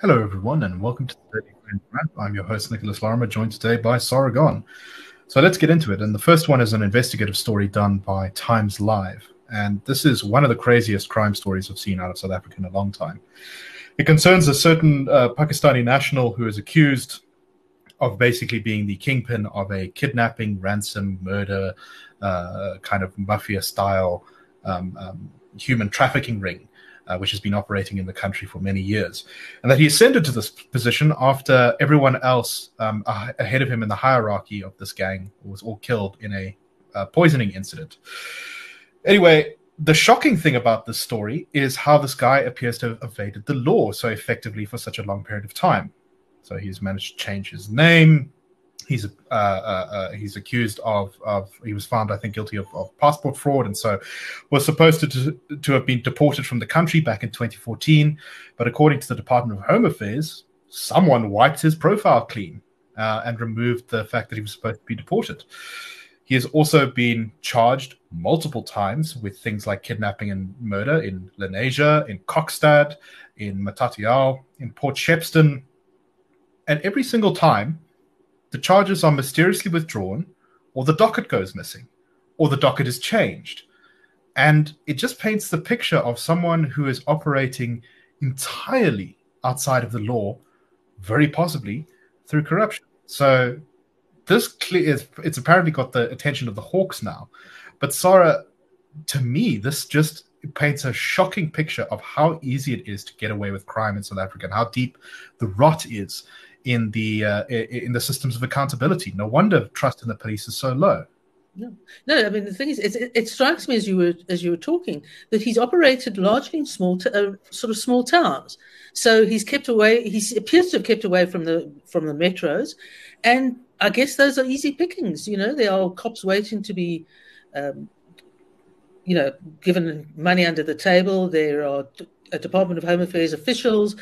Hello, everyone, and welcome to the Daily Friend Wrap. I'm your host, Nicholas Lorimer, joined today by Sara Gon. So let's get into it. And the first one is an investigative story done by Times Live. And this is one of the craziest crime stories I've seen out of South Africa in a long time. It concerns a certain uh, Pakistani national who is accused of basically being the kingpin of a kidnapping, ransom, murder, uh, kind of mafia style um, um, human trafficking ring uh, which has been operating in the country for many years. And that he ascended to this position after everyone else um, ahead of him in the hierarchy of this gang was all killed in a uh, poisoning incident. Anyway, the shocking thing about this story is how this guy appears to have evaded the law so effectively for such a long period of time. So he's managed to change his name, he's uh, uh, uh, he's accused of of he was found I think guilty of, of passport fraud and so was supposed to to have been deported from the country back in 2014, but according to the Department of Home Affairs, someone wiped his profile clean uh, and removed the fact that he was supposed to be deported. He has also been charged multiple times with things like kidnapping and murder in Lenasia, in Kokstad, in Matatiele, in Port Shepstone. And every single time, the charges are mysteriously withdrawn, or the docket goes missing, or the docket is changed. And it just paints the picture of someone who is operating entirely outside of the law, very possibly through corruption. So this clear is it's apparently got the attention of the Hawks now. But Sara, to me, this just paints a shocking picture of how easy it is to get away with crime in South Africa and how deep the rot is in the uh, in the systems of accountability. No wonder trust in the police is so low. No, no. I mean, the thing is, it, it, strikes me as you were as you were talking that he's operated largely in small, t- uh, sort of small towns. So he's kept away. He appears to have kept away from the from the metros, and I guess those are easy pickings. You know, there are cops waiting to be, um, you know, given money under the table. There are a Department of Home Affairs officials.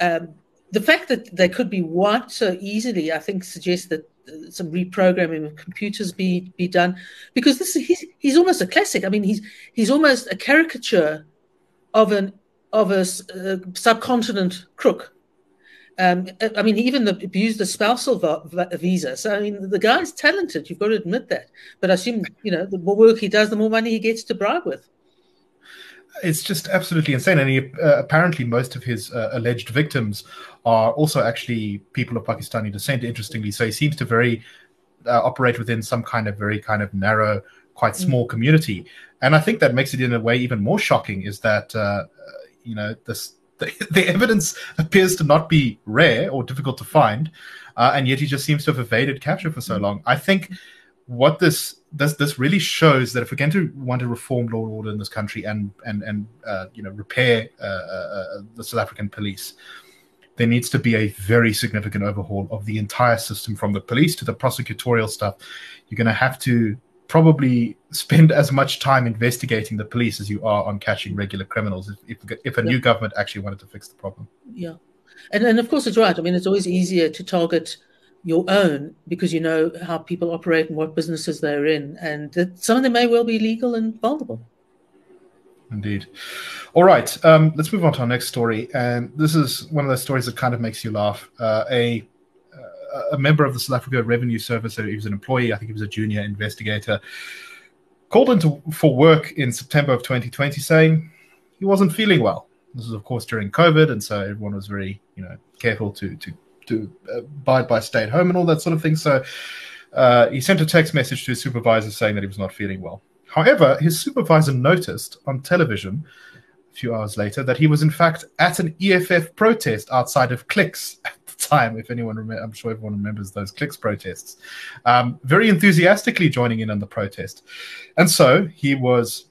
Um, the fact that they could be wiped so easily, I think, suggests that uh, some reprogramming of computers be be done because this he's, he's almost a classic. I mean, he's he's almost a caricature of an of a uh, subcontinent crook. Um, I mean, he even abused the spousal visa. So, I mean, the guy's talented. You've got to admit that. But I assume, you know, the more work he does, the more money he gets to bribe with it's just absolutely insane. And he, uh, apparently, most of his uh, alleged victims are also actually people of Pakistani descent. Interestingly, so he seems to very uh, operate within some kind of very kind of narrow, quite mm. small mm. community. And I think that makes it in a way even more shocking. Is that uh, you know this the, the, evidence appears to not be rare or difficult to find, uh, and yet he just seems to have evaded capture for so mm. long. I think what this this this really shows that if we're going to want to reform law and order in this country and and and uh, you know repair uh, uh, uh, the South African police, there needs to be a very significant overhaul of the entire system, from the police to the prosecutorial stuff. You're going to have to probably spend as much time investigating the police as you are on catching regular criminals if if, if a yeah. new government actually wanted to fix the problem. Yeah, and and of course it's right. I mean, it's always easier to target your own because you know how people operate and what businesses they're in, and that some of them may well be legal and vulnerable. Indeed. All right, um, let's move on to our next story, and this is one of those stories that kind of makes you laugh. Uh, a a member of the South Africa Revenue Service, he was an employee, I think he was a junior investigator, called into for work in September of 2020, saying he wasn't feeling well. This was, of course, during COVID, and so everyone was very, you know, careful to to to abide by stay at home and all that sort of thing. So uh, he sent a text message to his supervisor saying that he was not feeling well. However, his supervisor noticed on television a few hours later that he was in fact at an EFF protest outside of Clicks at the time. If anyone, rem- I'm sure everyone remembers those Clicks protests, um, very enthusiastically joining in on the protest, and so he was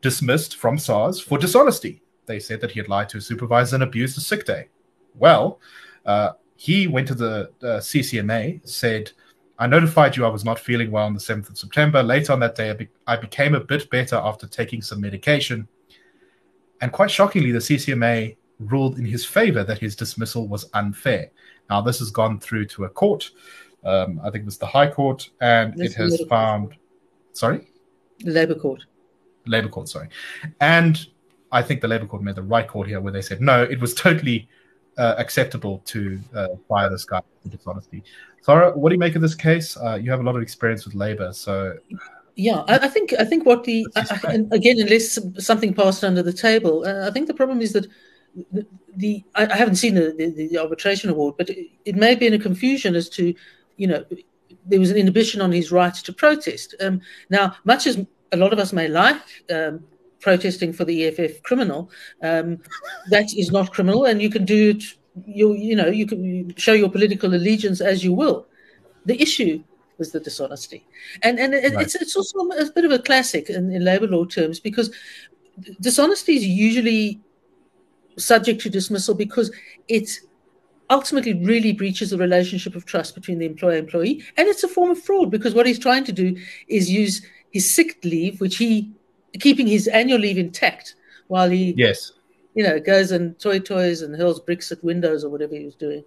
dismissed from SARS for dishonesty. They said that he had lied to his supervisor and abused a sick day. Well, uh, he went to the uh, CCMA, said, I notified you I was not feeling well on the 7th of September. Later on that day, I, be- I became a bit better after taking some medication. And quite shockingly, the CCMA ruled in his favor that his dismissal was unfair. Now, this has gone through to a court. Um, I think it was the High Court, and it has found. Court. Sorry? The Labour Court. Labour Court, sorry. And I think the Labour Court made the right call here where they said, no, it was totally uh, acceptable to uh, fire this guy for dishonesty. Sara, what do you make of this case? Uh, you have a lot of experience with labor, so yeah, I, I think I think what the I, again, unless something passed under the table, uh, I think the problem is that the, the I, haven't seen the, the, the, arbitration award, but it, it may be in a confusion as to you know there was an inhibition on his right to protest. Um, now, much as a lot of us may like um, protesting for the EFF criminal, um, that is not criminal, and you can do it. You you know you can show your political allegiance as you will. The issue was the dishonesty. And and right. it's it's also a bit of a classic in, in labor law terms because dishonesty is usually subject to dismissal because it ultimately really breaches the relationship of trust between the employer and employee and it's a form of fraud because what he's trying to do is use his sick leave which he keeping his annual leave intact while he yes. you know goes and toyi-toyis and hurls bricks at windows or whatever he was doing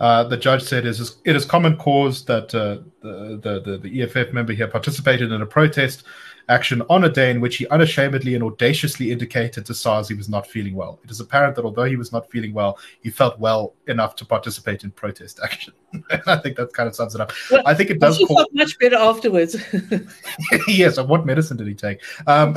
uh, the judge said it is, it is common cause that uh, the, the, the, EFF member here participated in a protest action on a day in which he unashamedly and audaciously indicated to SARS he was not feeling well. It is apparent that although he was not feeling well, he felt well enough to participate in protest action. I think that kind of sums it up. Well, I think it does. He call... felt much better afterwards. yes. And what medicine did he take? Um,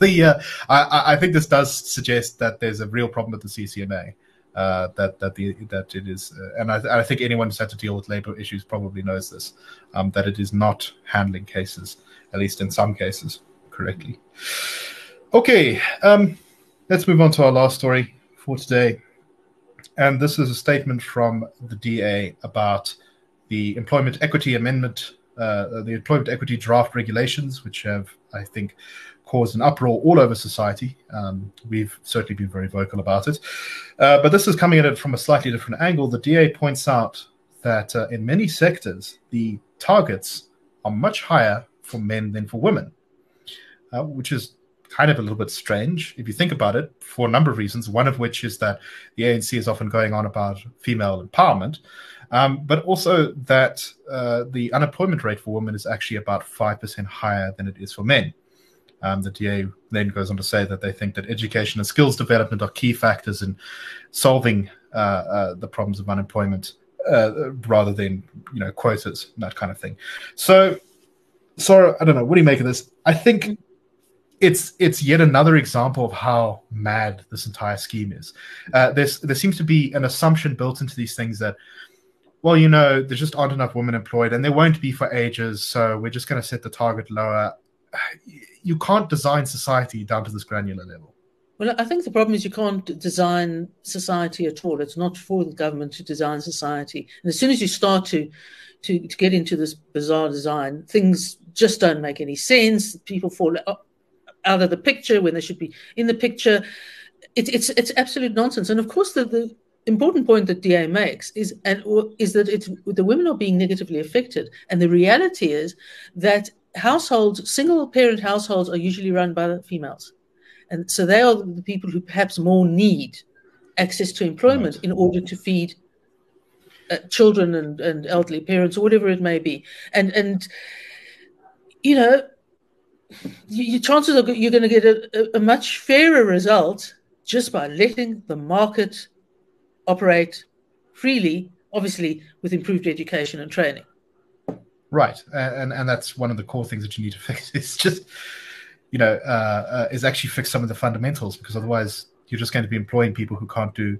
the uh, I, I think this does suggest that there's a real problem with the CCMA uh, that that the that it is, uh, and I, I, think anyone who's had to deal with labor issues probably knows this, um, that it is not handling cases, at least in some cases, correctly. Okay, um, let's move on to our last story for today, and this is a statement from the DA about the Employment Equity Amendment, uh, the Employment Equity Draft Regulations, which have, I think, caused an uproar all over society. Um, we've certainly been very vocal about it. Uh, but this is coming at it from a slightly different angle. The DA points out that uh, in many sectors, the targets are much higher for men than for women, uh, which is kind of a little bit strange if you think about it for a number of reasons. One of which is that the ANC is often going on about female empowerment. Um, but also that uh, the unemployment rate for women is actually about 5% higher than it is for men. Um, the DA then goes on to say that they think that education and skills development are key factors in solving uh, uh, the problems of unemployment, uh, rather than you know quotas and that kind of thing. So, so I don't know. What do you make of this? I think it's it's yet another example of how mad this entire scheme is. Uh, there's there seems to be an assumption built into these things that, well, you know, there just aren't enough women employed, and there won't be for ages, so we're just going to set the target lower you can't design society down to this granular level. Well, I think the problem is you can't design society at all. It's not for the government to design society. And as soon as you start to, to, to get into this bizarre design, things just don't make any sense. People fall out of the picture when they should be in the picture. It, it's it's absolute nonsense. And of course, the, the important point that DA makes is and is that it's the women are being negatively affected. And the reality is that households, single parent households, are usually run by the females. And so they are the people who perhaps more need access to employment right. in order to feed uh, children and, and elderly parents or whatever it may be. And, and you know, your chances are you're going to get a, a much fairer result just by letting the market operate freely, obviously with improved education and training. Right, and and that's one of the core things that you need to fix. It's just, you know, uh, uh, is actually fix some of the fundamentals because otherwise you're just going to be employing people who can't do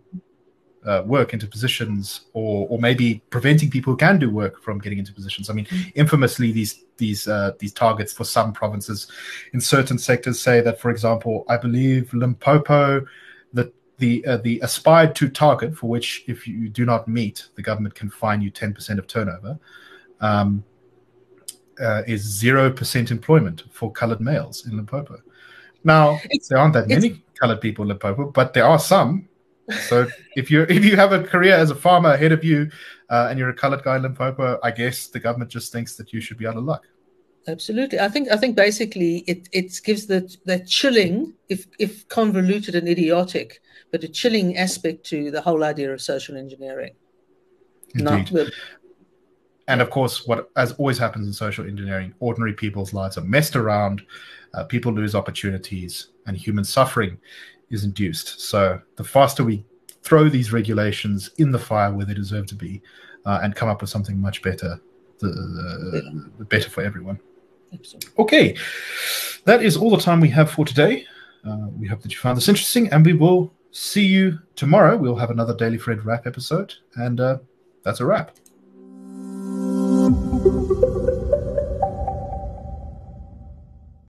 uh, work into positions, or or maybe preventing people who can do work from getting into positions. I mean, mm-hmm. infamously, these these uh, these targets for some provinces in certain sectors say that, for example, I believe Limpopo, the the uh, the aspired to target for which if you do not meet, the government can fine you ten percent of turnover. Um, uh, is zero percent employment for coloured males in Limpopo. Now it's, there aren't that many coloured people in Limpopo, but there are some. So if you if you have a career as a farmer ahead of you, uh, and you're a coloured guy in Limpopo, I guess the government just thinks that you should be out of luck. Absolutely, I think I think basically it it gives that that chilling, if if convoluted and idiotic, but a chilling aspect to the whole idea of social engineering. Indeed. Not, and of course, what as always happens in social engineering, ordinary people's lives are messed around, uh, people lose opportunities, and human suffering is induced. So the faster we throw these regulations in the fire where they deserve to be uh, and come up with something much better, the, the, the better for everyone. Absolutely. Okay, that is all the time we have for today. Uh, we hope that you found this interesting, and we will see you tomorrow. We'll have another Daily Friend wrap episode, and uh, that's a wrap.